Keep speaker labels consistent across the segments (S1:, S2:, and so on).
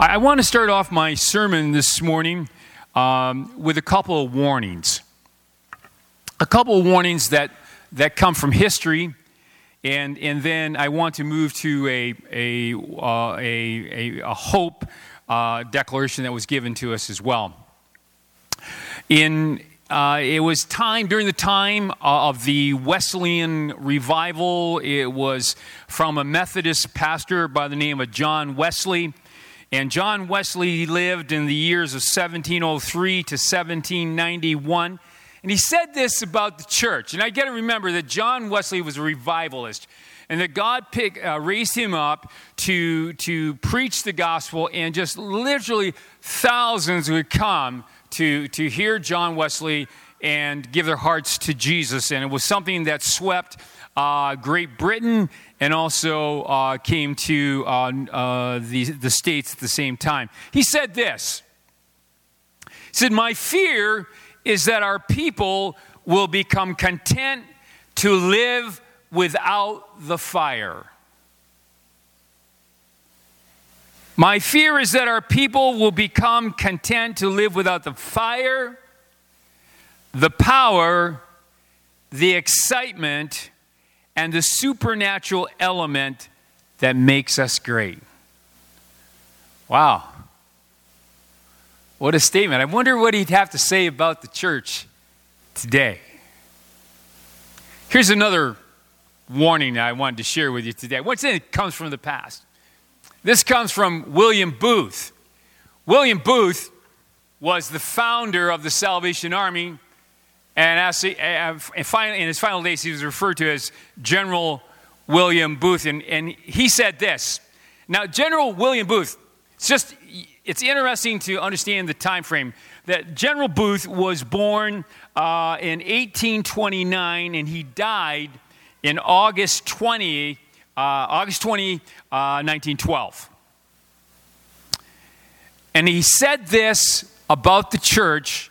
S1: I, I want to start off my sermon this morning um, with a couple of warnings. A couple of warnings that, that come from history, and, and then I want to move to a, a, uh, a, a, a, hope uh, declaration that was given to us as well. In, uh, it was time during the time of the Wesleyan revival. It was from a Methodist pastor by the name of John Wesley. And John Wesley lived in the years of 1703 to 1791. And he said this about the church. And I got to remember that John Wesley was a revivalist and that God pick, uh, raised him up to, to preach the gospel, and just literally thousands would come to, to hear John Wesley and give their hearts to Jesus. And it was something that swept uh, Great Britain and also uh, came to uh, uh, the, the States at the same time. He said this He said, My fear is that our people will become content to live without the fire. My fear is that our people will become content to live without the fire, the power, the excitement, and the supernatural element that makes us great. Wow. What a statement. I wonder what he'd have to say about the church today. Here's another warning that I wanted to share with you today. What's in it comes from the past. This comes from William Booth. William Booth was the founder of the Salvation Army and as he, uh, in his final days, he was referred to as General William Booth. And, and he said this. Now, General William Booth, it's just, it's interesting to understand the time frame that General Booth was born uh, in 1829 and he died in August 20, uh, August 20, uh, 1912. And he said this about the church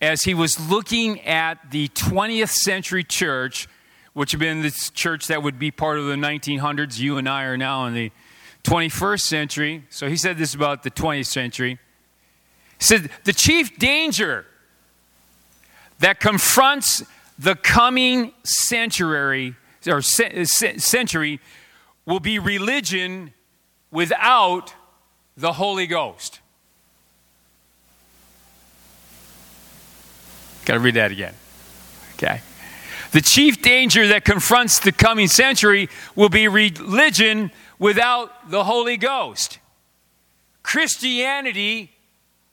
S1: as he was looking at the 20th century church, which had been the church that would be part of the 1900s, you and I are now in the 21st century. So he said this about the 20th century. He said, The chief danger that confronts the coming century or century will be religion without the Holy Ghost. Got to read that again. Okay. The chief danger that confronts the coming century will be religion without the Holy Ghost, Christianity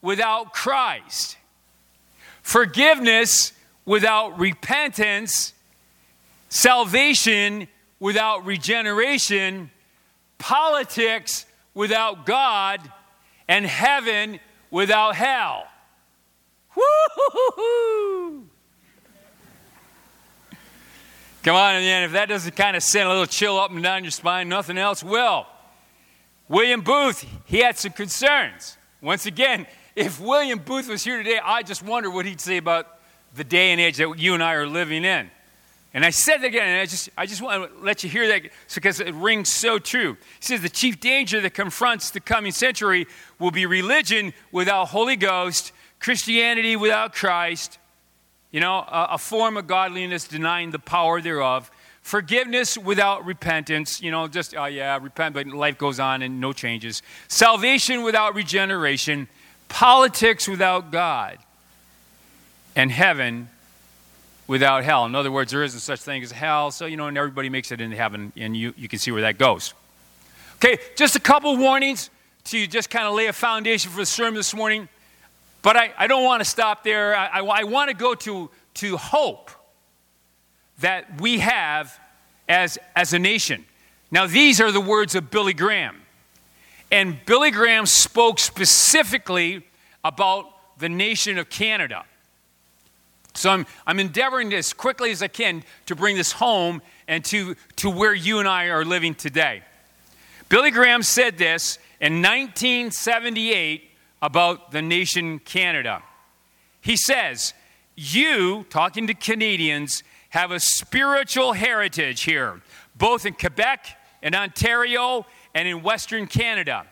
S1: without Christ, forgiveness without repentance, salvation without regeneration, politics without God, and heaven without hell. Woo-hoo-hoo-hoo. Come on, man, if that doesn't kind of send a little chill up and down your spine, nothing else will. William Booth, he had some concerns. Once again, if William Booth was here today, I just wonder what he'd say about the day and age that you and I are living in. And I said that again, and I just, I just want to let you hear that because it rings so true. He says the chief danger that confronts the coming century will be religion without Holy Ghost Christianity without Christ, you know, a, a, form of godliness denying the power thereof. Forgiveness without repentance, you know, just, oh yeah, repent, but life goes on and no changes. Salvation without regeneration. Politics without God. And heaven without hell. In other words, there isn't such thing as hell, so, you know, and everybody makes it into heaven, and you, you can see where that goes. Okay, just a couple warnings to just kind of lay a foundation for the sermon this morning. But I, I don't want to stop there. I, I, I want to go to, to hope that we have as, as a nation. Now, these are the words of Billy Graham. And Billy Graham spoke specifically about the nation of Canada. So I'm, I'm endeavoring as quickly as I can to bring this home and to, to where you and I are living today. Billy Graham said this in 1978 about the nation Canada. He says, You, talking to Canadians, have a spiritual heritage here, both in Quebec and Ontario and in Western Canada.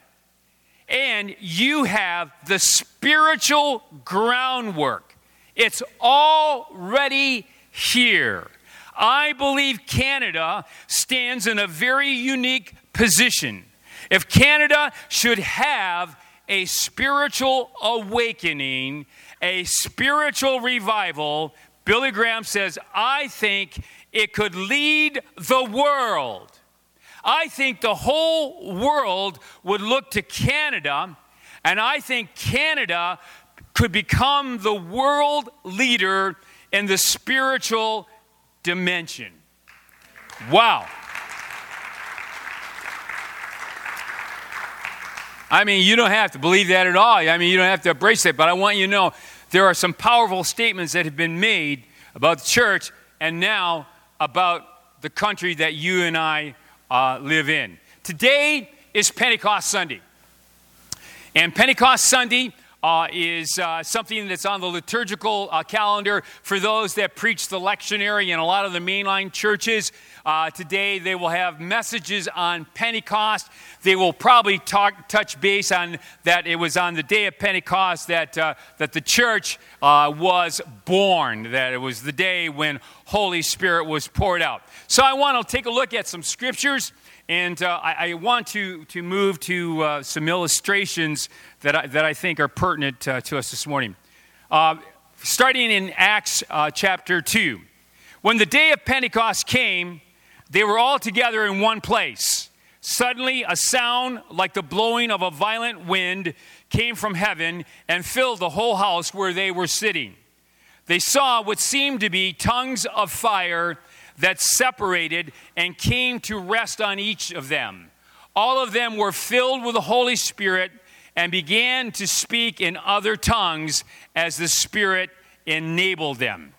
S1: And you have the spiritual groundwork. It's already here. I believe Canada stands in a very unique position. If Canada should have a spiritual awakening, a spiritual revival, Billy Graham says, I think it could lead the world. I think the whole world would look to Canada, and I think Canada could become the world leader in the spiritual dimension. Wow. I mean, you don't have to believe that at all. I mean, you don't have to embrace it, but I want you to know there are some powerful statements that have been made about the church and now about the country that you and I uh, live in. Today is Pentecost Sunday. And Pentecost Sunday uh, is uh, something that's on the liturgical uh, calendar for those that preach the lectionary in a lot of the mainline churches. Uh, today, they will have messages on Pentecost. They will probably talk, touch base on that it was on the day of Pentecost that, uh, that the church uh, was born, that it was the day when Holy Spirit was poured out. So, I want to take a look at some scriptures. And uh, I, I, want to, to move to uh, some illustrations that I, that I think are pertinent uh, to us this morning. Uh, starting in Acts uh, chapter 2. When the day of Pentecost came, they were all together in one place. Suddenly, a sound like the blowing of a violent wind came from heaven and filled the whole house where they were sitting. They saw what seemed to be tongues of fire that separated and came to rest on each of them. All of them were filled with the Holy Spirit and began to speak in other tongues as the Spirit enabled them.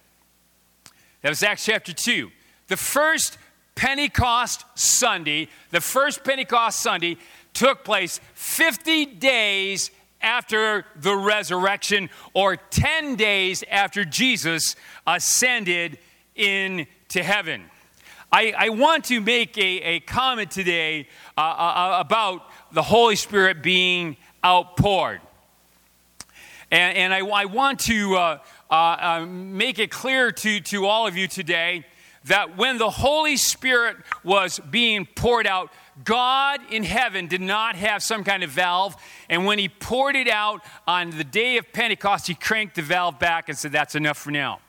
S1: That was Acts chapter 2. The first Pentecost Sunday, the first Pentecost Sunday took place 50 days after the resurrection or 10 days after Jesus ascended in to heaven. I, I want to make a, a comment today uh, uh, uh, about the Holy Spirit being outpoured. And, and I, I, want to uh, uh, uh, make it clear to, to all of you today that when the Holy Spirit was being poured out, God in heaven did not have some kind of valve. And when He poured it out on the day of Pentecost, He cranked the valve back and said, That's enough for now.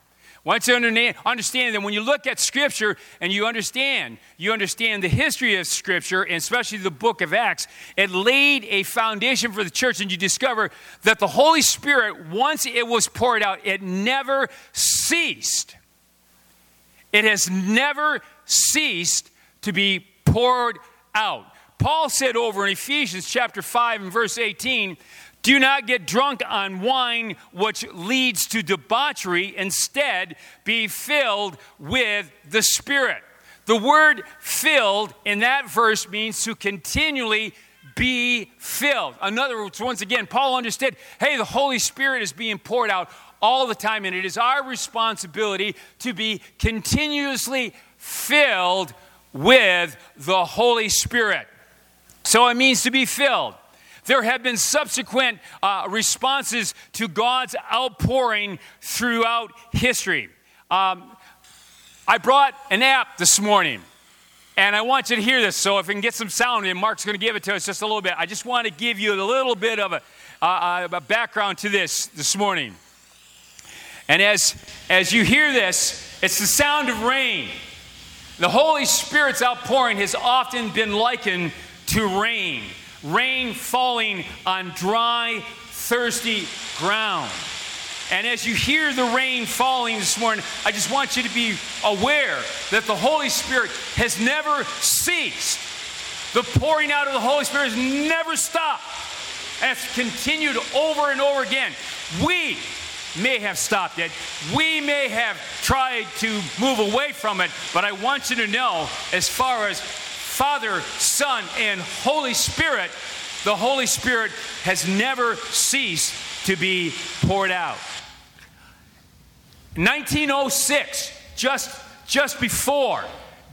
S1: Once you understand that when you look at Scripture and you understand, you understand the history of Scripture, and especially the book of Acts, it laid a foundation for the church, and you discover that the Holy Spirit, once it was poured out, it never ceased. It has never ceased to be poured out. Paul said over in Ephesians chapter 5 and verse 18 do not get drunk on wine, which leads to debauchery. Instead, be filled with the Spirit. The word filled in that verse means to continually be filled. In other words, once again, Paul understood hey, the Holy Spirit is being poured out all the time, and it is our responsibility to be continuously filled with the Holy Spirit. So it means to be filled. There have been subsequent uh, responses to God's outpouring throughout history. Um, I brought an app this morning, and I want you to hear this. So if we can get some sound in, Mark's going to give it to us just a little bit. I just want to give you a little bit of a, uh, a background to this this morning. And as, as you hear this, it's the sound of rain. The Holy Spirit's outpouring has often been likened to rain rain falling on dry, thirsty ground. And as you hear the rain falling this morning, I just want you to be aware that the Holy Spirit has never ceased The pouring out of the Holy Spirit has never stopped. And it's continued over and over again. We may have stopped it. We may have tried to move away from it, but I want you to know as far as Father, Son, and Holy Spirit, the Holy Spirit has never ceased to be poured out. 1906, just, just before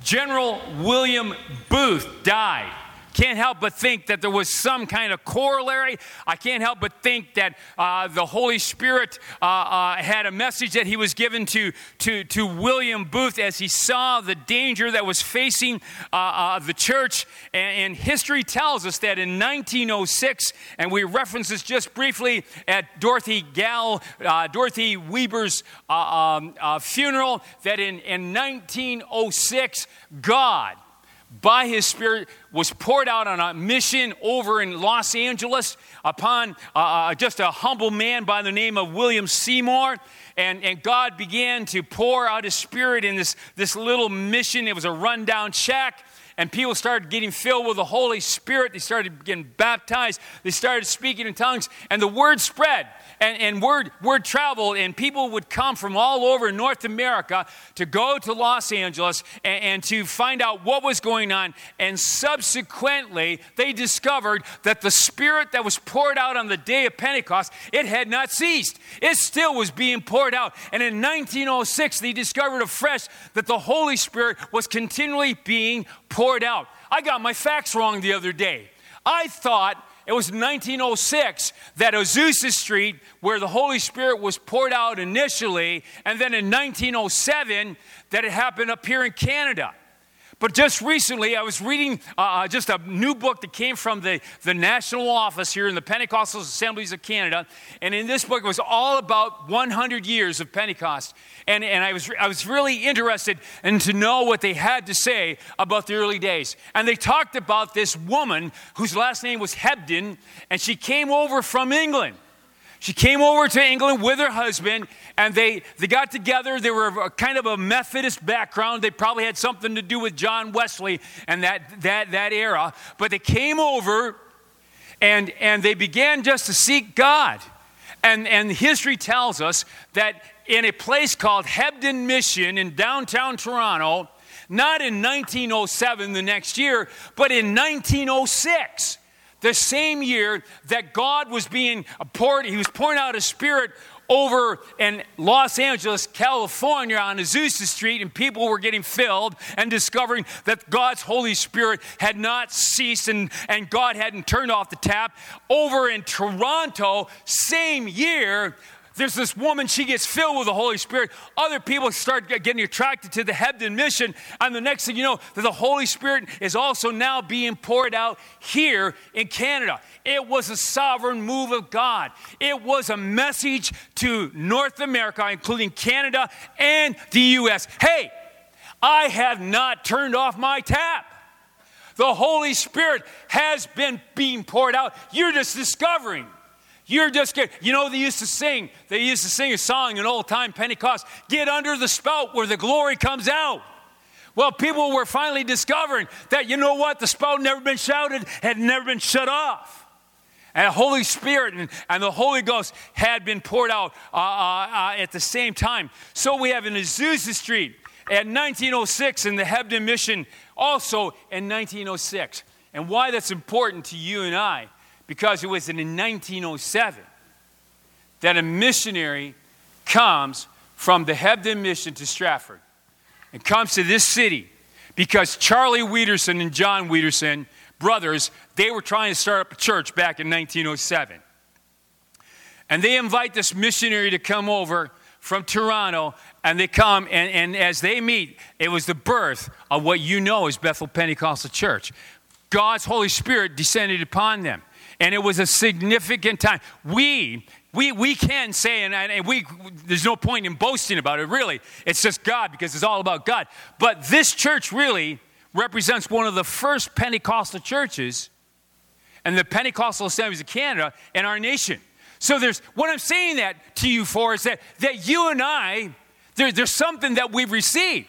S1: General William Booth died, can't help but think that there was some kind of corollary. I can't help but think that uh, the Holy Spirit uh, uh, had a message that he was given to, to, to William Booth as he saw the danger that was facing uh, uh, the church. And, and, history tells us that in 1906, and we reference this just briefly at Dorothy Gall, uh, Dorothy Weber's um, funeral, that in, in 1906, God, by his Spirit was poured out on a mission over in Los Angeles upon uh, uh, just a humble man by the name of William Seymour. And, and God began to pour out his Spirit in this, this little mission. It was a rundown shack and people started getting filled with the Holy Spirit. They started getting baptized. They started speaking in tongues, and the word spread and, and word, word traveled, and people would come from all over North America to go to Los Angeles and, and to find out what was going on. And subsequently, they discovered that the Spirit that was poured out on the day of Pentecost, it had not ceased. It still was being poured out. And in 1906, they discovered afresh that the Holy Spirit was continually being poured out. I got my facts wrong the other day. I thought it was 1906 that Azusa Street, where the Holy Spirit was poured out initially, and then in 1907 that it happened up here in Canada. But just recently, I was reading uh, uh, just a new book that came from the, the national office here in the Pentecostal Assemblies of Canada. And in this book, it was all about 100 years of Pentecost. And, and I, was, I was really interested in to know what they had to say about the early days. And they talked about this woman whose last name was Hebden, and she came over from England. She came over to England with her husband, and they, they got together. They were a, kind of a Methodist background. They probably had something to do with John Wesley and that, that, that era. But they came over, and, and they began just to seek God. And, and history tells us that in a place called Hebden Mission in downtown Toronto, not in 1907, the next year, but in 1906 the same year that God was being poured, he was pouring out his spirit over in Los Angeles, California on Azusa Street, and people were getting filled and discovering that God's Holy Spirit had not ceased and, and God hadn't turned off the tap. Over in Toronto, same year, there's this woman, she gets filled with the Holy Spirit. Other people start getting attracted to the Hebden mission. And the next thing you know, the Holy Spirit is also now being poured out here in Canada. It was a sovereign move of God. It was a message to North America, including Canada and the U.S. Hey, I have not turned off my tap. The Holy Spirit has been being poured out. You're just discovering. You're just good. You know, they used to sing, they used to sing a song in old time Pentecost get under the spout where the glory comes out. Well, people were finally discovering that, you know what, the spout never been shouted, had never been shut off. And the Holy Spirit and, and the Holy Ghost had been poured out uh, uh, uh, at the same time. So we have in Azusa Street at 1906 in the Hebden Mission also in 1906. And why that's important to you and I because it was in 1907 that a missionary comes from the Hebden mission to Stratford and comes to this city because Charlie Weiderson and John Weiderson, brothers, they were trying to start up a church back in 1907. And they invite this missionary to come over from Toronto, and they come, and, and as they meet, it was the birth of what you know as Bethel Pentecostal Church. God's Holy Spirit descended upon them and it was a significant time. We, we, we can say, and, and we, there's no point in boasting about it, really. It's just God because it's all about God. But this church really represents one of the first Pentecostal churches and the Pentecostal Assemblies of Canada and our nation. So there's what I'm saying that to you for is that, that you and I, there, there's something that we've received.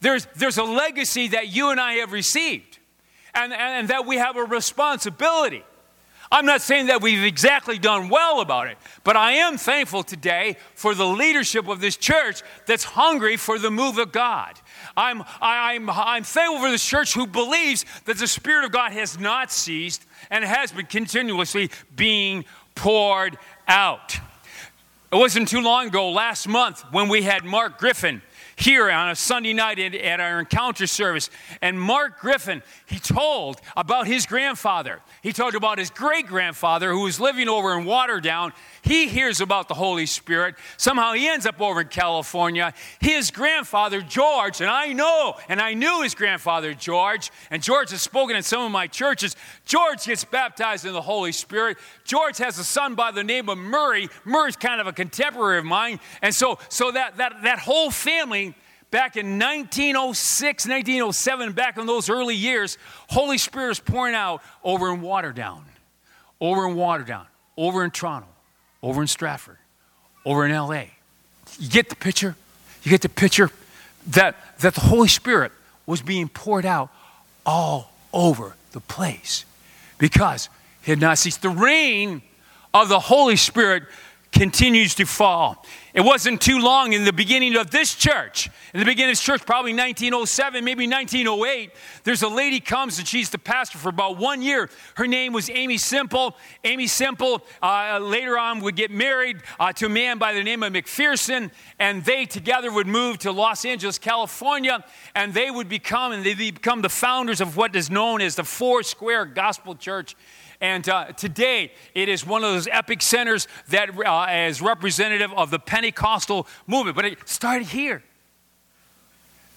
S1: There's, there's a legacy that you and I have received. and, and that we have a responsibility. I'm not saying that we've exactly done well about it, but I am thankful today for the leadership of this church that's hungry for the move of God. I'm, I, am i I'm thankful for this church who believes that the Spirit of God has not ceased and has been continuously being poured out. It wasn't too long ago, last month, when we had Mark Griffin here on a Sunday night at our encounter service. And Mark Griffin, he told about his grandfather. He talked about his great grandfather who was living over in Waterdown. He hears about the Holy Spirit. Somehow he ends up over in California. His grandfather, George, and I know, and I knew his grandfather, George, and George has spoken in some of my churches. George gets baptized in the Holy Spirit. George has a son by the name of Murray. Murray's kind of a contemporary of mine. And so, so that, that, that whole family back in 1906, 1907, back in those early years, Holy Spirit is pouring out over in Waterdown, over in Waterdown, over in Toronto, over in Stratford, over in LA. You get the picture? You get the picture that, that the Holy Spirit was being poured out all over the place because he had not ceased. The rain of the Holy Spirit continues to fall. It wasn't too long in the beginning of this church, in the beginning of this church, probably 1907, maybe 1908. There's a lady comes and she's the pastor for about one year. Her name was Aimee Semple. Aimee Semple uh, later on would get married uh, to a man by the name of McPherson, and they together would move to Los Angeles, California, and they would become and they become the founders of what is known as the Four Square Gospel Church and uh, today, it is one of those epic centers that uh, is representative of the Pentecostal movement. But it started here.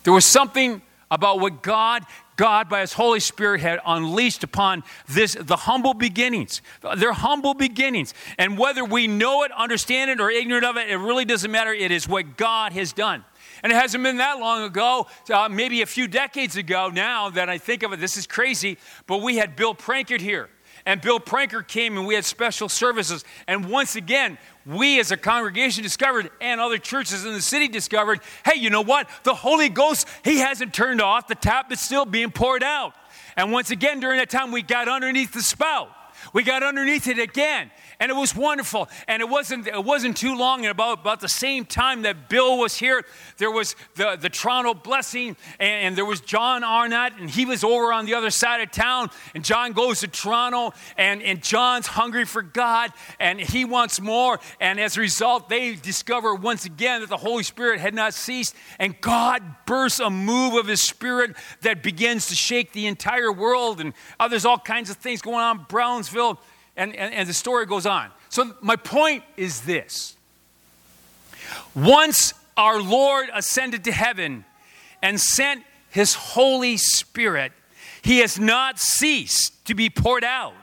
S1: There was something about what God, God by His Holy Spirit had unleashed upon this, the humble beginnings. They're humble beginnings. And whether we know it, understand it, or ignorant of it, it really doesn't matter. It is what God has done. And it hasn't been that long ago, uh, maybe a few decades ago now that I think of it. This is crazy, but we had Bill Prankard here. And Bill Prankard came and we had special services. And once again, we as a congregation discovered, and other churches in the city discovered hey, you know what? The Holy Ghost, He hasn't turned off. The tap is still being poured out. And once again, during that time, we got underneath the spout. We got underneath it again and it was wonderful. And it wasn't, it wasn't too long, and about, about the same time that Bill was here, there was the, the Toronto Blessing, and, and there was John Arnott, and he was over on the other side of town. And John goes to Toronto, and, and John's hungry for God, and he wants more. And as a result, they discover once again that the Holy Spirit had not ceased, and God bursts a move of his Spirit that begins to shake the entire world. And uh, there's all kinds of things going on in Brownsville and, and, and the story goes on. So, my point is this once our Lord ascended to heaven and sent his Holy Spirit, he has not ceased to be poured out.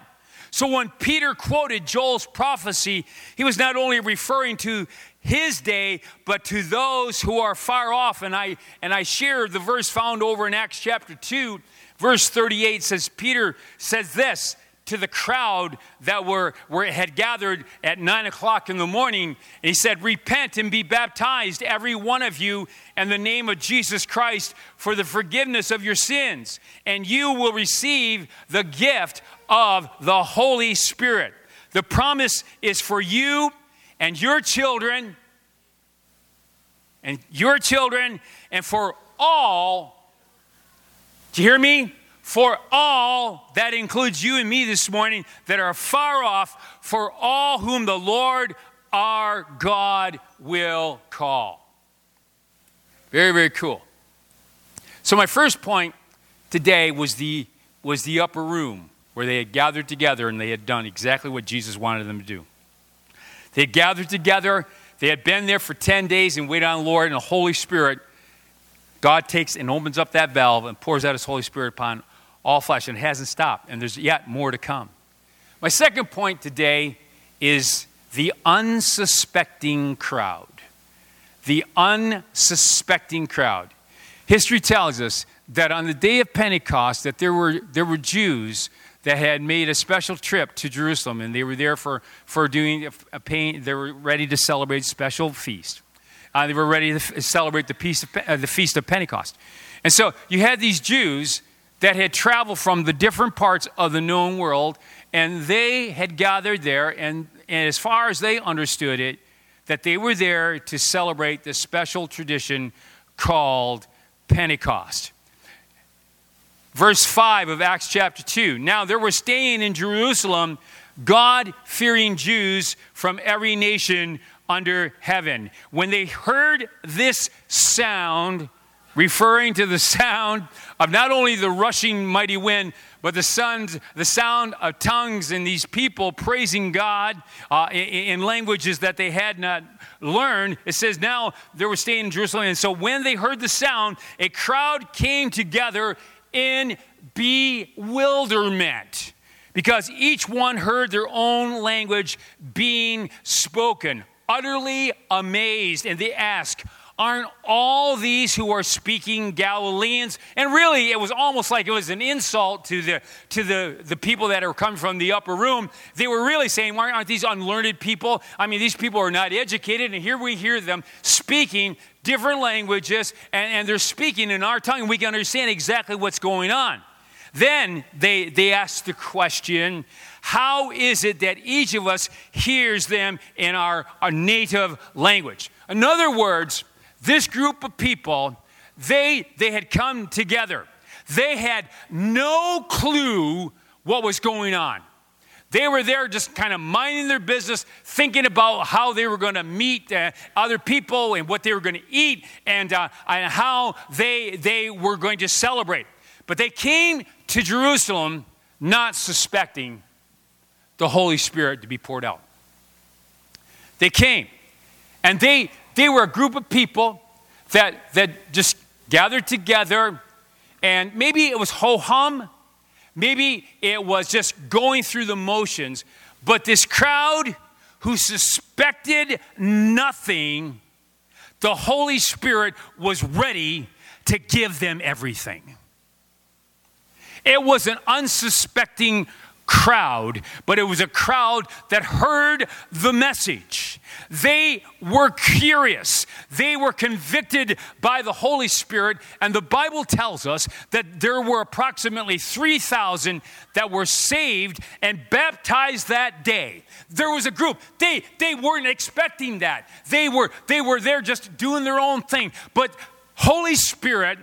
S1: So when Peter quoted Joel's prophecy, he was not only referring to his day, but to those who are far off. And I and I share the verse found over in Acts chapter 2, verse 38 says, Peter says this to the crowd that were, were had gathered at nine o'clock in the morning. he said, Repent and be baptized, every one of you, in the name of Jesus Christ for the forgiveness of your sins, and you will receive the gift of the Holy Spirit. The promise is for you and your children, and your children, and for all. Do you hear me? For all, that includes you and me this morning, that are far off, for all whom the Lord our God will call. Very, very cool. So, my first point today was the, was the upper room where they had gathered together and they had done exactly what Jesus wanted them to do. They had gathered together, they had been there for 10 days and waited on the Lord and the Holy Spirit. God takes and opens up that valve and pours out His Holy Spirit upon all flesh, and it hasn't stopped, and there's yet more to come. My second point today is the unsuspecting crowd. The unsuspecting crowd. History tells us that on the day of Pentecost that there were, there were Jews that had made a special trip to Jerusalem and they were there for, for doing a pain, they were ready to celebrate a special feast. Uh, they were ready to celebrate the, of, uh, the feast of Pentecost. And so you had these Jews that had traveled from the different parts of the known world, and they had gathered there, and, and as far as they understood it, that they were there to celebrate this special tradition called Pentecost. Verse 5 of Acts chapter 2. Now there were staying in Jerusalem God fearing Jews from every nation under heaven. When they heard this sound, referring to the sound of not only the rushing mighty wind, but the, sound, the sound of tongues and these people praising God uh, in, in, languages that they had not learned. It says, Now they were staying in Jerusalem. And so when they heard the sound, a crowd came together in bewilderment because each one heard their own language being spoken, utterly amazed. And they asked, Aren't all these who are speaking Galileans? And really, it was almost like it was an insult to the, to the, the people that are coming from the upper room. They were really saying, Why aren't these unlearned people? I mean, these people are not educated, and here we hear them speaking different languages, and, and they're speaking in our tongue, and we can understand exactly what's going on. Then they, they ask the question how is it that each of us hears them in our, our native language? In other words, this group of people, they, they had come together. They had no clue what was going on. They were there just kind of minding their business, thinking about how they were going to meet uh, other people and what they were going to eat and, uh, and how they, they were going to celebrate. But they came to Jerusalem not suspecting the Holy Spirit to be poured out. They came and they, they were a group of people that, that just gathered together, and maybe it was ho hum, maybe it was just going through the motions, but this crowd who suspected nothing, the Holy Spirit was ready to give them everything. It was an unsuspecting crowd, but it was a crowd that heard the message. They were curious. They were convicted by the Holy Spirit, and the Bible tells us that there were approximately 3,000 that were saved and baptized that day. There was a group. They they weren't expecting that. They were they were there just doing their own thing. But Holy Spirit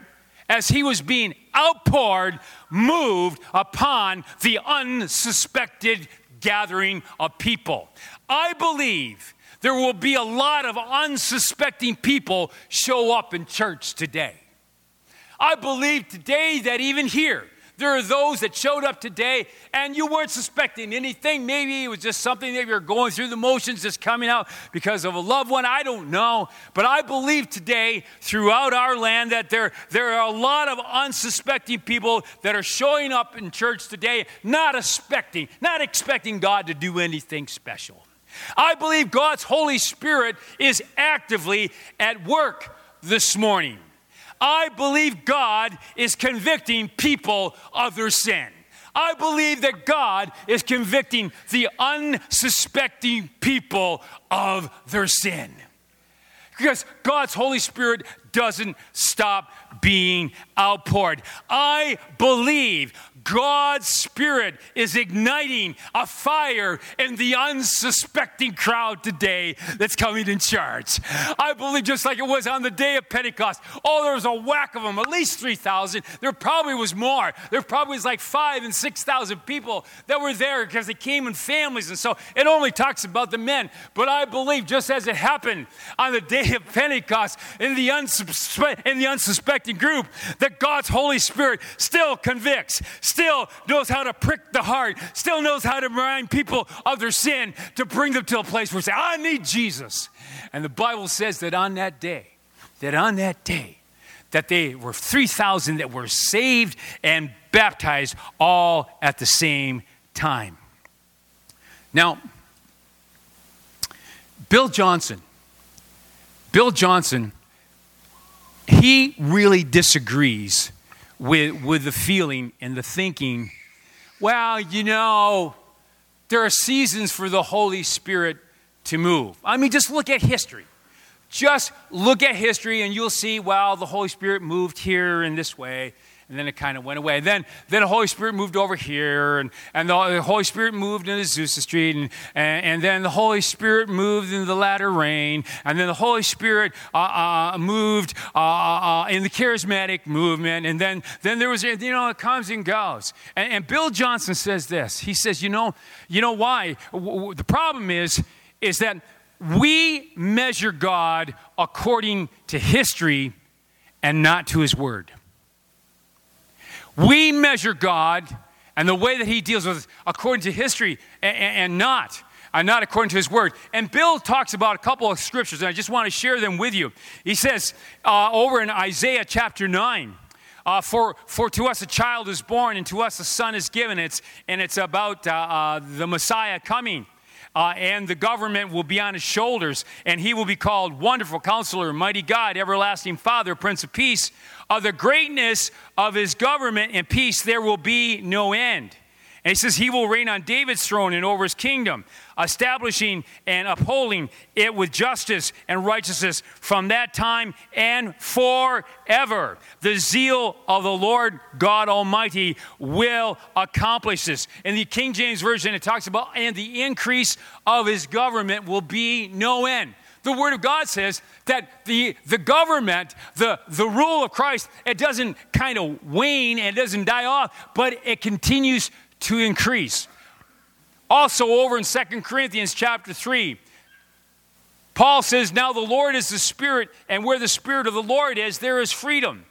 S1: as he was being outpoured, moved upon the unsuspected gathering of people. I believe there will be a lot of unsuspecting people show up in church today. I believe today that even here, there are those that showed up today and you weren't suspecting anything. Maybe it was just something that you're going through the motions, just coming out because of a loved one. I don't know. But I believe today throughout our land that there, there are a lot of unsuspecting people that are showing up in church today, not expecting, not expecting God to do anything special. I believe God's Holy Spirit is actively at work this morning. I believe God is convicting people of their sin. I believe that God is convicting the unsuspecting people of their sin. Because God's Holy Spirit doesn't stop being outpoured. I believe God's Spirit is igniting a fire in the unsuspecting crowd today that's coming in church. I believe just like it was on the day of Pentecost. Oh, there was a whack of them, at least 3,000. There probably was more. There probably was like five and 6,000 people that were there because they came in families. And so it only talks about the men. But I believe just as it happened on the day of Pentecost in the, unsuspe- in the unsuspecting group, that God's Holy Spirit still convicts, still knows how to prick the heart, still knows how to remind people of their sin to bring them to a place where they say, I need Jesus. And the Bible says that on that day, that on that day, that they were 3,000 that were saved and baptized all at the same time. Now, Bill Johnson, Bill Johnson, he really disagrees with, with the feeling and the thinking, well, you know, there are seasons for the Holy Spirit to move. I mean, just look at history. Just look at history and you'll see, well, the Holy Spirit moved here in this way, and then it kind of went away. Then, then the Holy Spirit moved over here, and, and the Holy Spirit moved into Azusa Street, and, and, and then the Holy Spirit moved into the latter rain, and then the Holy Spirit uh, uh, moved uh, uh, uh in the charismatic movement, and then, then there was, you know, it comes and goes. And, and Bill Johnson says this. He says, you know, you know why? The problem is, is that we measure God according to history and not to his word. We measure God and the way that he deals with us according to history and, and not. And not according to his word. And Bill talks about a couple of scriptures, and I just want to share them with you. He says uh, over in Isaiah chapter 9, uh, for, for to us a child is born, and to us a son is given. It's, and it's about uh, uh the Messiah coming uh, and the government will be on his shoulders, and he will be called Wonderful Counselor, Mighty God, Everlasting Father, Prince of Peace. Of the greatness of his government and peace, there will be no end. And he says, He will reign on David's throne and over his kingdom, establishing and upholding it with justice and righteousness from that time and forever. The zeal of the Lord God Almighty will accomplish this. In the King James Version, it talks about, and the increase of his government will be no end. The Word of God says that the, the government, the, the rule of Christ, it doesn't kind of wane, and it doesn't die off, but it continues to increase. Also, over in Second Corinthians chapter 3, Paul says, Now the Lord is the Spirit, and where the Spirit of the Lord is, there is freedom.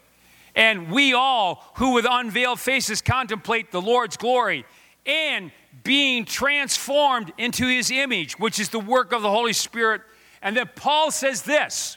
S1: And we all, who with unveiled faces contemplate the Lord's glory, and being transformed into his image, which is the work of the Holy Spirit. And then Paul says this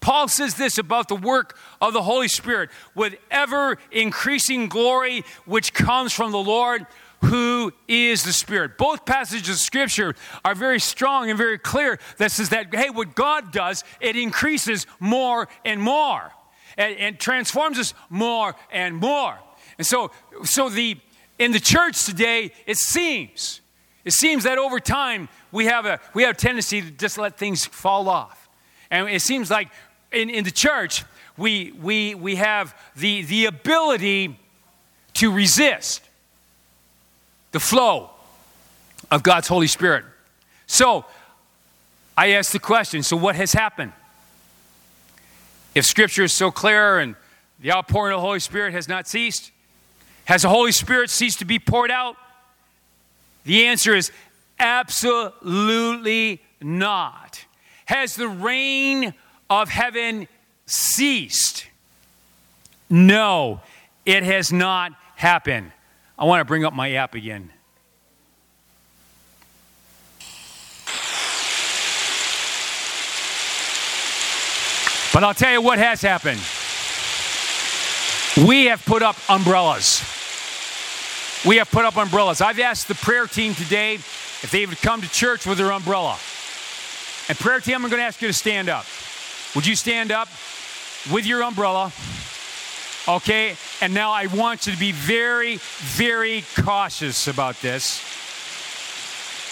S1: Paul says this about the work of the Holy Spirit with ever increasing glory, which comes from the Lord who is the Spirit. Both passages of Scripture are very strong and very clear that says that, hey, what God does, it increases more and more and, and transforms us more and more. And so, so the, in the church today, it seems, it seems that over time we have a, we have a tendency to just let things fall off. And it seems like in, in the church, we, we, we have the, the ability to resist the flow of God's Holy Spirit. So, I ask the question so, what has happened? If Scripture is so clear and the outpouring of the Holy Spirit has not ceased, has the Holy Spirit ceased to be poured out? The answer is absolutely not. Has the rain of heaven ceased? No, it has not happened. I want to bring up my app again. But I'll tell you what has happened. We have put up umbrellas. We have put up umbrellas. I've asked the prayer team today if they would come to church with their umbrella. And prayer team, I'm going to ask you to stand up. Would you stand up with your umbrella? Okay, and now I want you to be very, very cautious about this.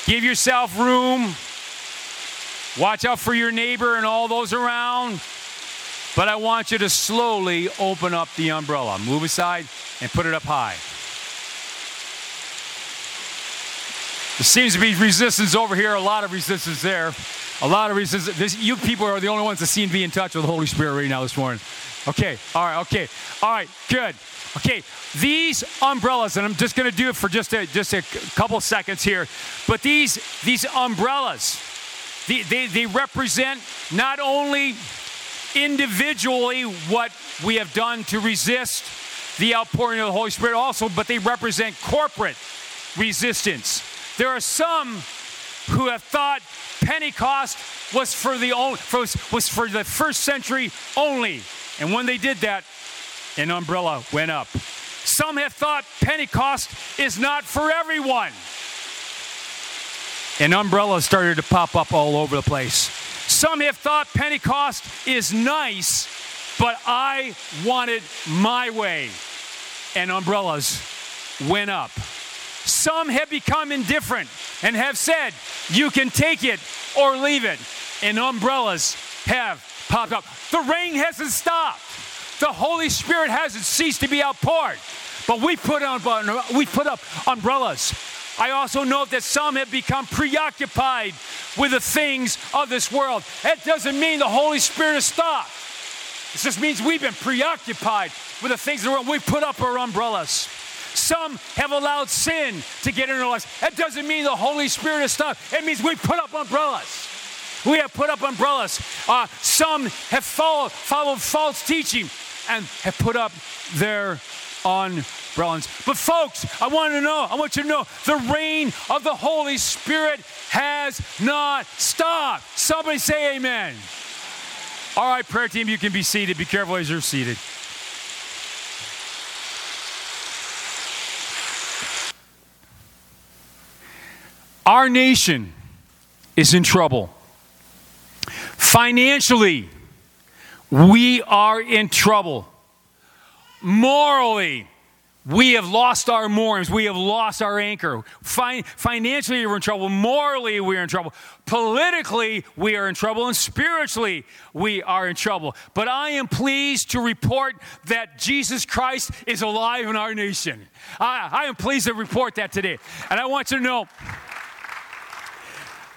S1: Give yourself room. Watch out for your neighbor and all those around. But I want you to slowly open up the umbrella. Move aside and put it up high. There seems to be resistance over here, a lot of resistance there. A lot of reasons. This, you people are the only ones that seem to be in touch with the Holy Spirit right now this morning. Okay, all right, okay, all right, good. Okay, these umbrellas, and I'm just going to do it for just a, just a couple seconds here, but these, these umbrellas, they, they, they represent not only individually what we have done to resist the outpouring of the Holy Spirit, also, but they represent corporate resistance. There are some who have thought Pentecost was for the was for the first century only. And when they did that, an umbrella went up. Some have thought Pentecost is not for everyone. And umbrellas started to pop up all over the place. Some have thought Pentecost is nice, but I want it my way. And umbrellas went up. Some have become indifferent and have said, you can take it or leave it. And umbrellas have popped up. The rain hasn't stopped. The Holy Spirit hasn't ceased to be outpoured, but we put on we put up umbrellas. I also note that some have become preoccupied with the things of this world. That doesn't mean the Holy Spirit has stopped. It just means we've been preoccupied with the things of the world. We put up our umbrellas. Some have allowed sin to get into our lives. That doesn't mean the Holy Spirit has stopped. It means we put up umbrellas. We have put up umbrellas. Uh, some have followed, followed false teaching and have put up their umbrellas. But, folks, I want to know, I want you to know the rain of the Holy Spirit has not stopped. Somebody say amen. All right, prayer team, you can be seated. Be careful as you're seated. Our nation is in trouble. Financially, we are in trouble. Morally, we have lost our moorings. We have lost our anchor. Fin- financially, we're in trouble. Morally, we're in trouble. Politically, we are in trouble. And spiritually, we are in trouble. But I am pleased to report that Jesus Christ is alive in our nation. I, I am pleased to report that today. And I want you to know.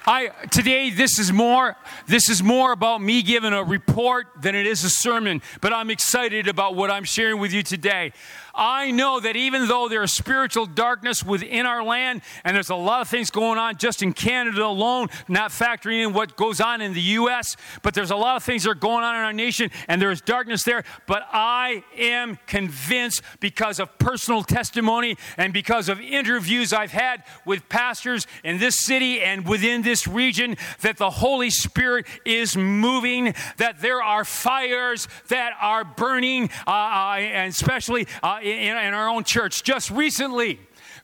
S1: I, today this is more this is more about me giving a report than it is a sermon but i'm excited about what i'm sharing with you today I know that even though there's spiritual darkness within our land, and there's a lot of things going on just in Canada alone, not factoring in what goes on in the U.S., but there's a lot of things that are going on in our nation, and there's darkness there. But I am convinced because of personal testimony and because of interviews I've had with pastors in this city and within this region that the Holy Spirit is moving, that there are fires that are burning, uh, uh, and especially uh, in, in our own church. Just recently,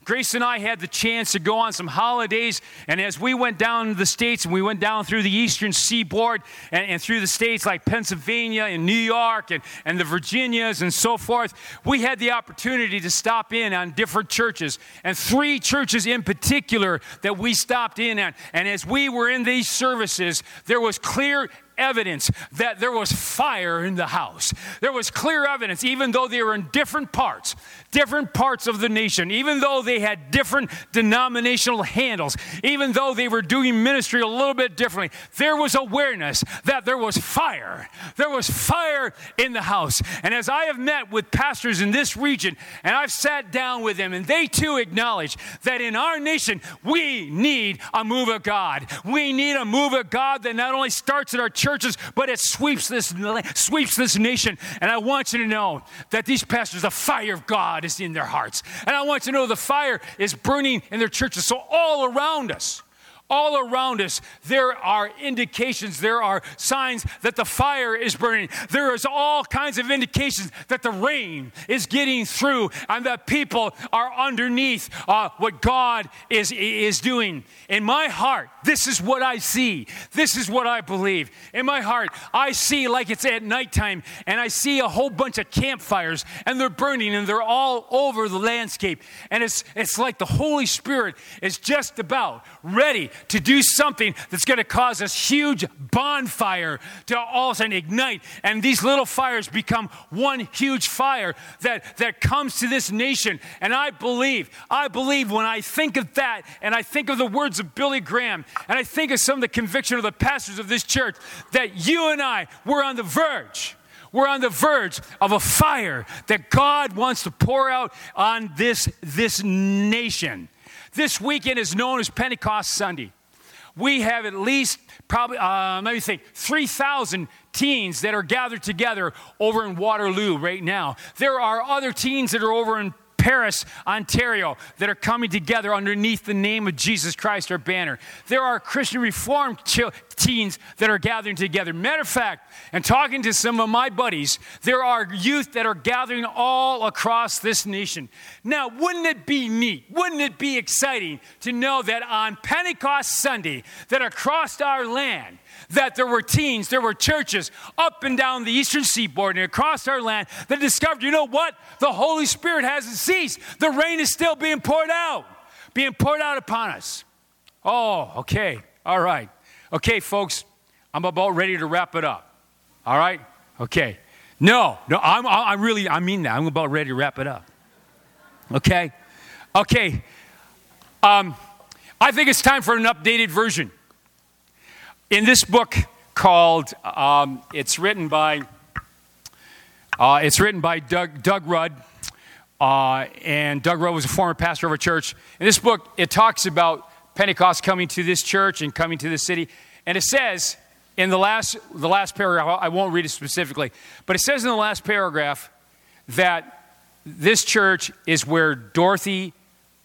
S1: Grace and I had the chance to go on some holidays, and as we went down to the states and we went down through the eastern seaboard and, and, through the states like Pennsylvania and New York and, and the Virginias and so forth, we had the opportunity to stop in on different churches, and three churches in particular that we stopped in at. And as we were in these services, there was clear evidence that there was fire in the house. There was clear evidence, even though they were in different parts, different parts of the nation, even though they had different denominational handles, even though they were doing ministry a little bit differently, there was awareness that there was fire. There was fire in the house. And as I have met with pastors in this region, and I've sat down with them, and they too acknowledge that in our nation, we need a move of God. We need a move of God that not only starts at our church churches, but it sweeps this, sweeps this nation. And I want you to know that these pastors, the fire of God is in their hearts. And I want you to know the fire is burning in their churches. So all around us, all around us, there are indications, there are signs that the fire is burning. There is all kinds of indications that the rain is getting through and that people are underneath uh, what God is, is doing. In my heart, this is what I see. This is what I believe. In my heart, I see like it's at nighttime and I see a whole bunch of campfires and they're burning and they're all over the landscape. And it's, it's like the Holy Spirit is just about ready to do something that's going to cause this huge bonfire to all of a sudden ignite. And these little fires become one huge fire that, that comes to this nation. And I believe, I believe when I think of that and I think of the words of Billy Graham and I think of some of the conviction of the pastors of this church, that you and I, we're on the verge we're on the verge of a fire that God wants to pour out on this, this nation. This weekend is known as Pentecost Sunday. We have at least, probably, uh, let me think, 3,000 teens that are gathered together over in Waterloo right now. There are other teens that are over in Paris, Ontario, that are coming together underneath the name of Jesus Christ, our banner. There are Christian Reformed teens that are gathering together. Matter of fact, and talking to some of my buddies, there are youth that are gathering all across this nation. Now, wouldn't it be neat? Wouldn't it be exciting to know that on Pentecost Sunday, that across our land, that there were teens, there were churches up and down the eastern seaboard and across our land that discovered, you know what? The Holy Spirit hasn't ceased. The rain is still being poured out, being poured out upon us. Oh, okay. All right. Okay, folks, I'm about ready to wrap it up. All right? Okay. No, no, I'm, I'm really, I mean that. I'm about ready to wrap it up. Okay? Okay. Um, I think it's time for an updated version. In this book called, um, it's written by, uh, it's written by Doug, Doug Rudd. Uh, and Doug Rudd was a former pastor of a church. In this book, it talks about Pentecost coming to this church and coming to this city. And it says in the last, the last paragraph, I won't read it specifically, but it says in the last paragraph that this church is where Dorothy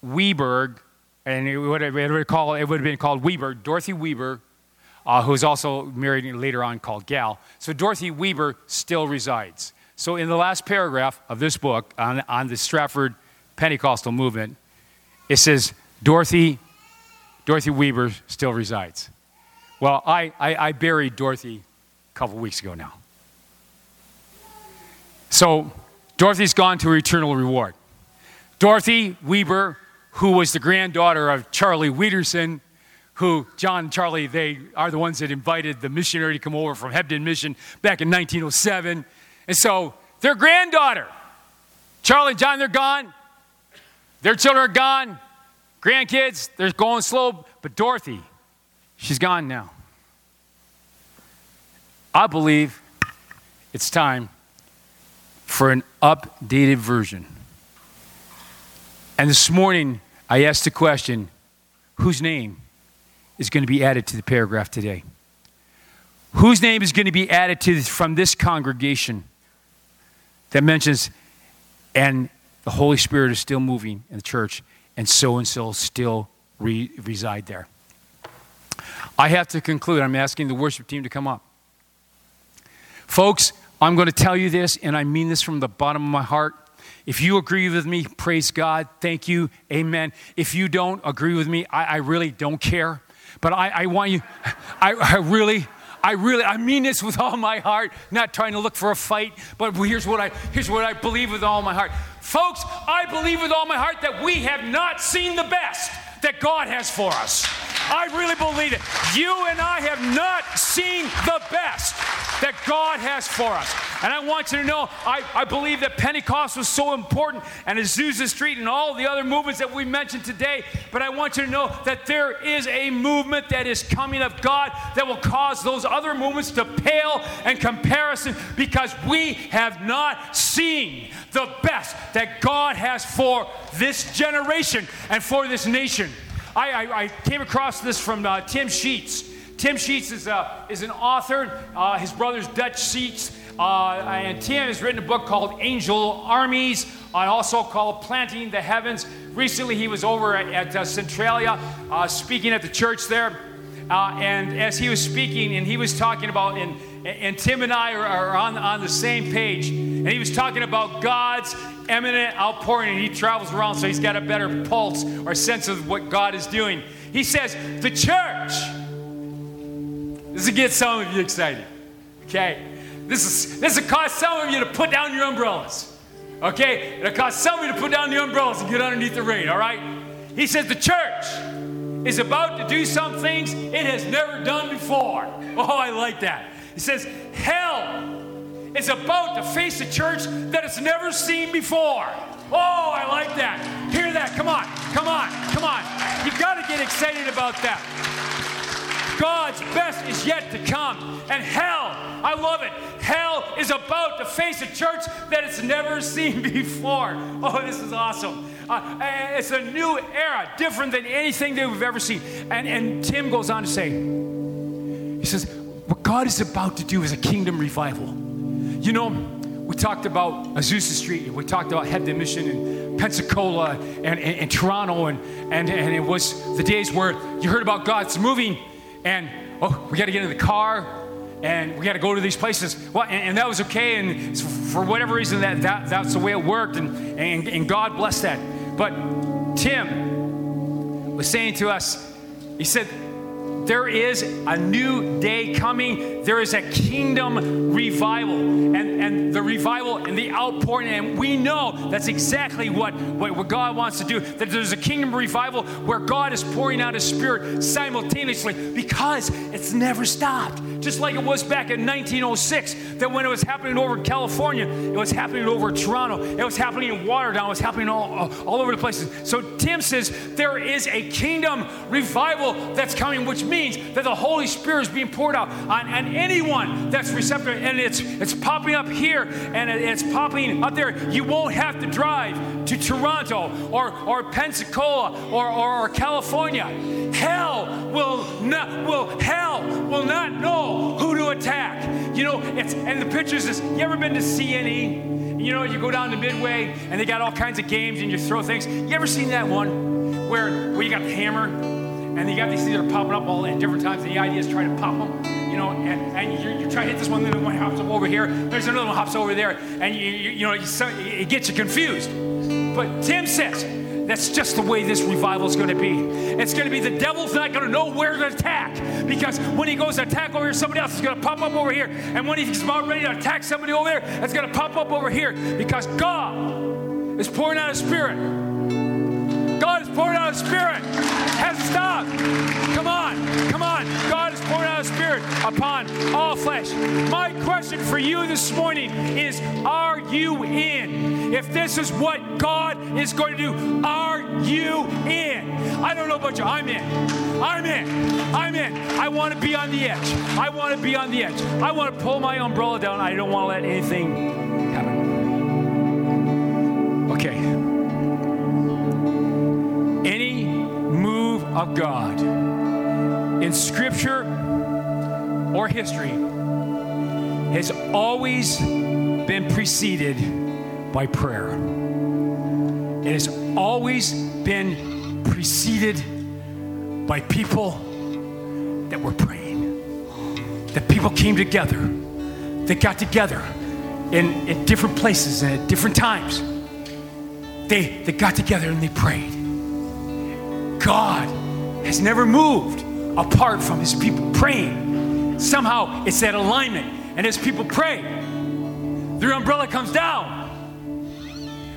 S1: Weberg, and it would, it would, it would have been called Weber, Dorothy Weber, uh, who was also married later on called Gal. So Dorothy Weber still resides. So in the last paragraph of this book on, on the Stratford Pentecostal movement, it says Dorothy, Dorothy Weber still resides. Well, I, I, I buried Dorothy a couple weeks ago now. So Dorothy's gone to her eternal reward. Dorothy Weber who was the granddaughter of Charlie Wiederson, who John and Charlie, they are the ones that invited the missionary to come over from Hebden Mission back in 1907. And so their granddaughter, Charlie and John, they're gone. Their children are gone. Grandkids, they're going slow. But Dorothy, she's gone now. I believe it's time for an updated version and this morning, I asked the question whose name is going to be added to the paragraph today? Whose name is going to be added to from this congregation that mentions, and the Holy Spirit is still moving in the church, and so and so still re- reside there? I have to conclude. I'm asking the worship team to come up. Folks, I'm going to tell you this, and I mean this from the bottom of my heart. If you agree with me, praise God. Thank you. Amen. If you don't agree with me, I, I really don't care. But I, I want you, I, I really, I really, I mean this with all my heart, not trying to look for a fight, but here's what I, here's what I believe with all my heart. Folks, I believe with all my heart that we have not seen the best that God has for us. I really believe it. You and I have not seen the best that God has for us. And I want you to know, I, I believe that Pentecost was so important and Azusa Street and all the other movements that we mentioned today. But I want you to know that there is a movement that is coming of God that will cause those other movements to pale in comparison because we have not seen the best that God has for this generation and for this nation. I, I, I came across this from uh, Tim Sheets. Tim Sheets is, uh, is an author. Uh, his brother's Dutch Sheets. Uh, and Tim has written a book called Angel Armies, and also called Planting the Heavens. Recently, he was over at, at uh, Centralia uh, speaking at the church there. and as he was speaking, and he was talking about, and, and Tim and I are, are on, on the same page, and he was talking about God's eminent outpouring, and he travels around, so he's got a better pulse or sense of what God is doing. He says, The church, this will get some of you excited, okay? This is this will cause some of you to put down your umbrellas, okay? It'll cause some of you to put down the umbrellas and get underneath the rain, all right? He says, The church is about to do some things it has never done before. Oh, I like that. He says, Hell is about to face a church that it's never seen before. Oh, I like that. Hear that. Come on. Come on. Come on. You've got to get excited about that. God's best is yet to come. And hell, I love it. Hell is about to face a church that it's never seen before. Oh, this is awesome. Uh, it's a new era, different than anything that we've ever seen. And, and Tim goes on to say, he says, what God is about to do is a kingdom revival. You know, we talked about Azusa Street, and we talked about Hebden Mission in Pensacola and, and, and, Toronto, and, and, and it was the days where you heard about God's moving, and oh, we got to get in the car, and we got to go to these places. Well, and, and, that was okay, and for whatever reason, that, that that's the way it worked, and, and, and God blessed that. But Tim was saying to us, he said, there is a new day coming. There is a kingdom revival. And, and the revival and the outpouring, and we know that's exactly what, what, what God wants to do. That there's a kingdom revival where God is pouring out his spirit simultaneously because it's never stopped. Just like it was back in 1906, that when it was happening over California, it was happening over Toronto, it was happening in Waterdown, it was happening all, uh, all over the places. So Tim says there is a kingdom revival that's coming, which means that the Holy Spirit is being poured out on, on anyone that's receptive. And it's, it's popping up here and it's popping up there. You won't have to drive to Toronto or, or Pensacola or, or, or California. Hell will not, will, hell will not know who to attack. You know, it's, and the pictures is, you ever been to CNE? You know, you go down to Midway and they got all kinds of games and you throw things. You ever seen that one where, where you got the hammer and you got these things that are popping up all at different times and the idea is try to pop them, you know, and, and you, you try to hit this one, then one hops up over here, there's another one hops over there, and you, you, you know, you, it gets you confused. But Tim says, that's just the way this revival is going to be. It's going to be the devil's not going to know where to attack because when he goes to attack over here, somebody else is going to pop up over here. And when he's about ready to attack somebody over there, it's going to pop up over here because God is pouring out his spirit. God is pouring out a spirit. Hasn't stopped. Come on, come on. God is pouring out a spirit upon all flesh. My question for you this morning is Are you in? If this is what God is going to do, are you in? I don't know about you. I'm in. I'm in. I'm in. I want to be on the edge. I want to be on the edge. I want to pull my umbrella down. I don't want to let anything happen. Of God in Scripture or history has always been preceded by prayer. It has always been preceded by people that were praying. That people came together. They got together in, in different places and at different times. They, they got together and they prayed. God has never moved apart from his people praying. Somehow it's that alignment. And as people pray, their umbrella comes down.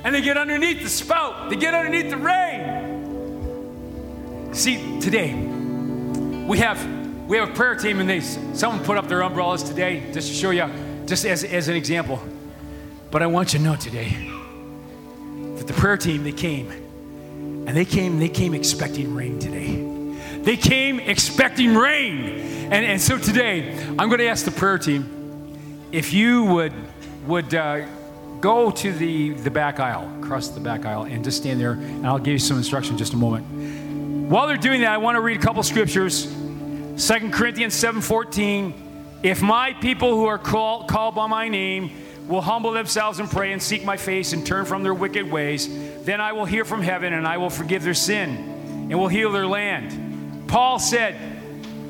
S1: And they get underneath the spout, they get underneath the rain. See, today, we have we have a prayer team and they someone put up their umbrellas today just to show you just as, as an example but i want you to know today that the prayer team they came and they came they came expecting rain today they came expecting rain. And, and so today i'm going to ask the prayer team if you would would uh, go to the the back aisle across the back aisle and just stand there and i'll give you some instruction in just a moment. While they're doing that i want to read a couple scriptures. 2 Corinthians 7:14, if my people who are called, called by my name will humble themselves and pray and seek my face and turn from their wicked ways, then I will hear from heaven and I will forgive their sin and will heal their land. Paul said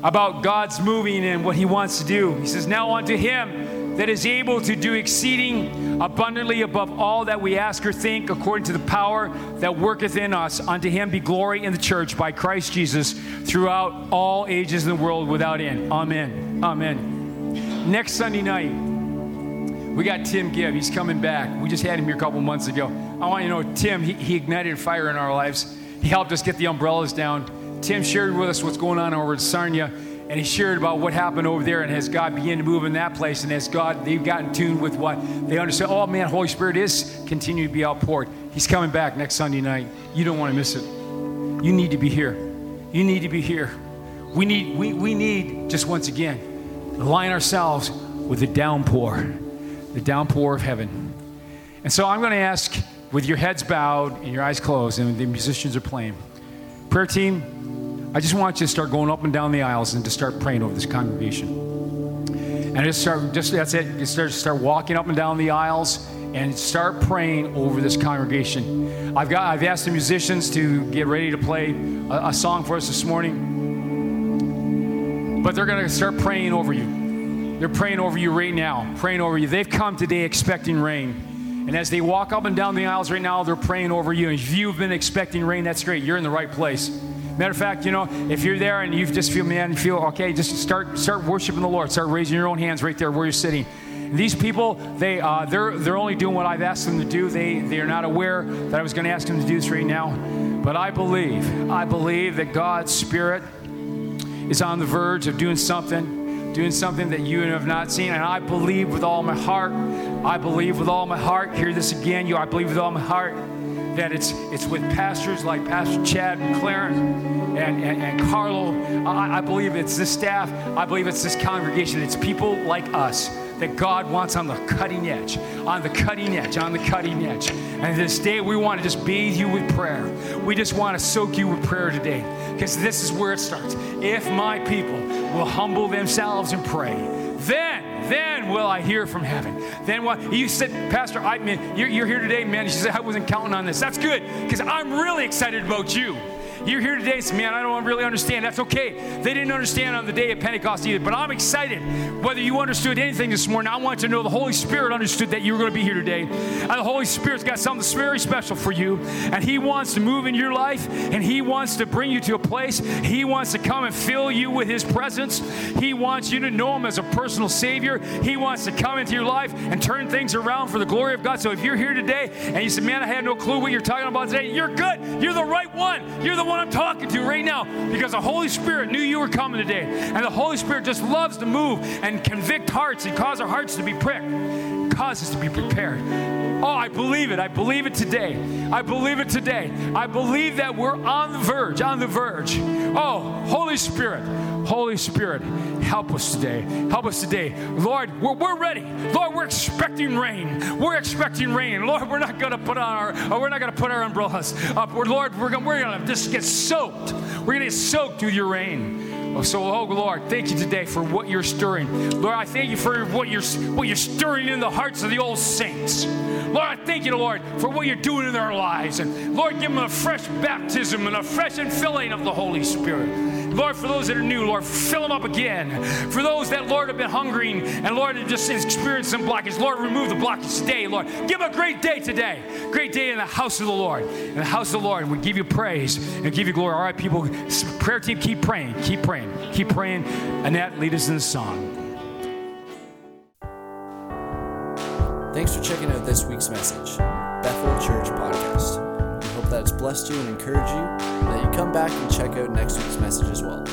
S1: about God's moving and what he wants to do. He says, "Now unto him that is able to do exceeding abundantly above all that we ask or think, according to the power that worketh in us. Unto him be glory in the church by Christ Jesus throughout all ages in the world without end. Amen. Amen. Next Sunday night, we got Tim Gibb. He's coming back. We just had him here a couple months ago. I want you to know, Tim, he, he ignited fire in our lives. He helped us get the umbrellas down. Tim shared with us what's going on over at Sarnia and he shared about what happened over there and as God began to move in that place and as God they've gotten tuned with what they understand. Oh man Holy Spirit is continuing to be outpoured he's coming back next Sunday night. You don't want to miss it. You need to be here. You need to be here. We need we, we need just once again align ourselves with the downpour the downpour of heaven. And so I'm going to ask with your heads bowed and your eyes closed and the musicians are playing. Prayer team I just want you to start going up and down the aisles and to start praying over this congregation. And just start, just that's it. Just start, start walking up and down the aisles and start praying over this congregation. I've got, I've asked the musicians to get ready to play a, a song for us this morning, but they're going to start praying over you. They're praying over you right now, praying over you. They've come today expecting rain. And as they walk up and down the aisles right now, they're praying over you. And if you've been expecting rain, that's great. You're in the right place. Matter of fact, you know, if you're there and you just feel, man, feel okay, just start start worshiping the Lord. Start raising your own hands right there where you're sitting. These people, they uh, they're they're only doing what I've asked them to do. They they are not aware that I was going to ask them to do this right now. But I believe, I believe that God's Spirit is on the verge of doing something doing something that you have not seen. And I believe with all my heart, I believe with all my heart, hear this again, you, I believe with all my heart that it's, it's with pastors like Pastor Chad McLaren and, and, and Carlo. I, I believe it's this staff. I believe it's this congregation. It's people like us that God wants on the cutting edge, on the cutting edge, on the cutting edge. And this day, we want to just bathe you with prayer. We just want to soak you with prayer today because this is where it starts. If my people will humble themselves and pray, then, then will I hear from heaven. Then what? You said, Pastor, I mean, you're, you're here today, man. She said, I wasn't counting on this. That's good because I'm really excited about you. You're here today, so man, I don't really understand. That's okay. They didn't understand on the day of Pentecost either, but I'm excited. Whether you understood anything this morning, I want to know the Holy Spirit understood that you were going to be here today. And the Holy Spirit's got something that's very special for you, and He wants to move in your life, and He wants to bring you to a place. He wants to come and fill you with His presence. He wants you to know Him as a personal Savior. He wants to come into your life and turn things around for the glory of God. So if you're here today and you said, Man, I had no clue what you're talking about today, you're good. You're the right one. You're the one I'm talking to you right now because the Holy Spirit knew you were coming today. And the Holy Spirit just loves to move and convict hearts and cause our hearts to be pricked, cause us to be prepared. Oh, I believe it. I believe it today. I believe it today. I believe that we're on the verge, on the verge. Oh, Holy Spirit, Holy Spirit, help us today. Help us today. Lord, we're, we're ready. Lord, we're expecting rain. We're expecting rain. Lord, we're not going to put on our, we're not going to put our umbrellas up. We're, Lord, we're going we're to just get soaked. We're going to get soaked with your rain. So, oh Lord, thank you today for what you're stirring. Lord, I thank you for what you're what you're stirring in the hearts of the old saints. Lord, I thank you, Lord, for what you're doing in their lives. And Lord, give them a fresh baptism and a fresh infilling of the Holy Spirit. Lord, for those that are new, Lord, fill them up again. For those that, Lord, have been hungering and, Lord, have just experienced some blockage, Lord, remove the blockage today, Lord. Give them a great day today. Great day in the house of the Lord. In the house of the Lord. We give you praise and give you glory. All right, people, prayer team, keep praying. Keep praying. Keep praying. Annette, lead us in the song.
S2: Thanks for checking out this week's message, Bethel Church Podcast. That it's blessed you and encouraged you, and that you come back and check out next week's message as well.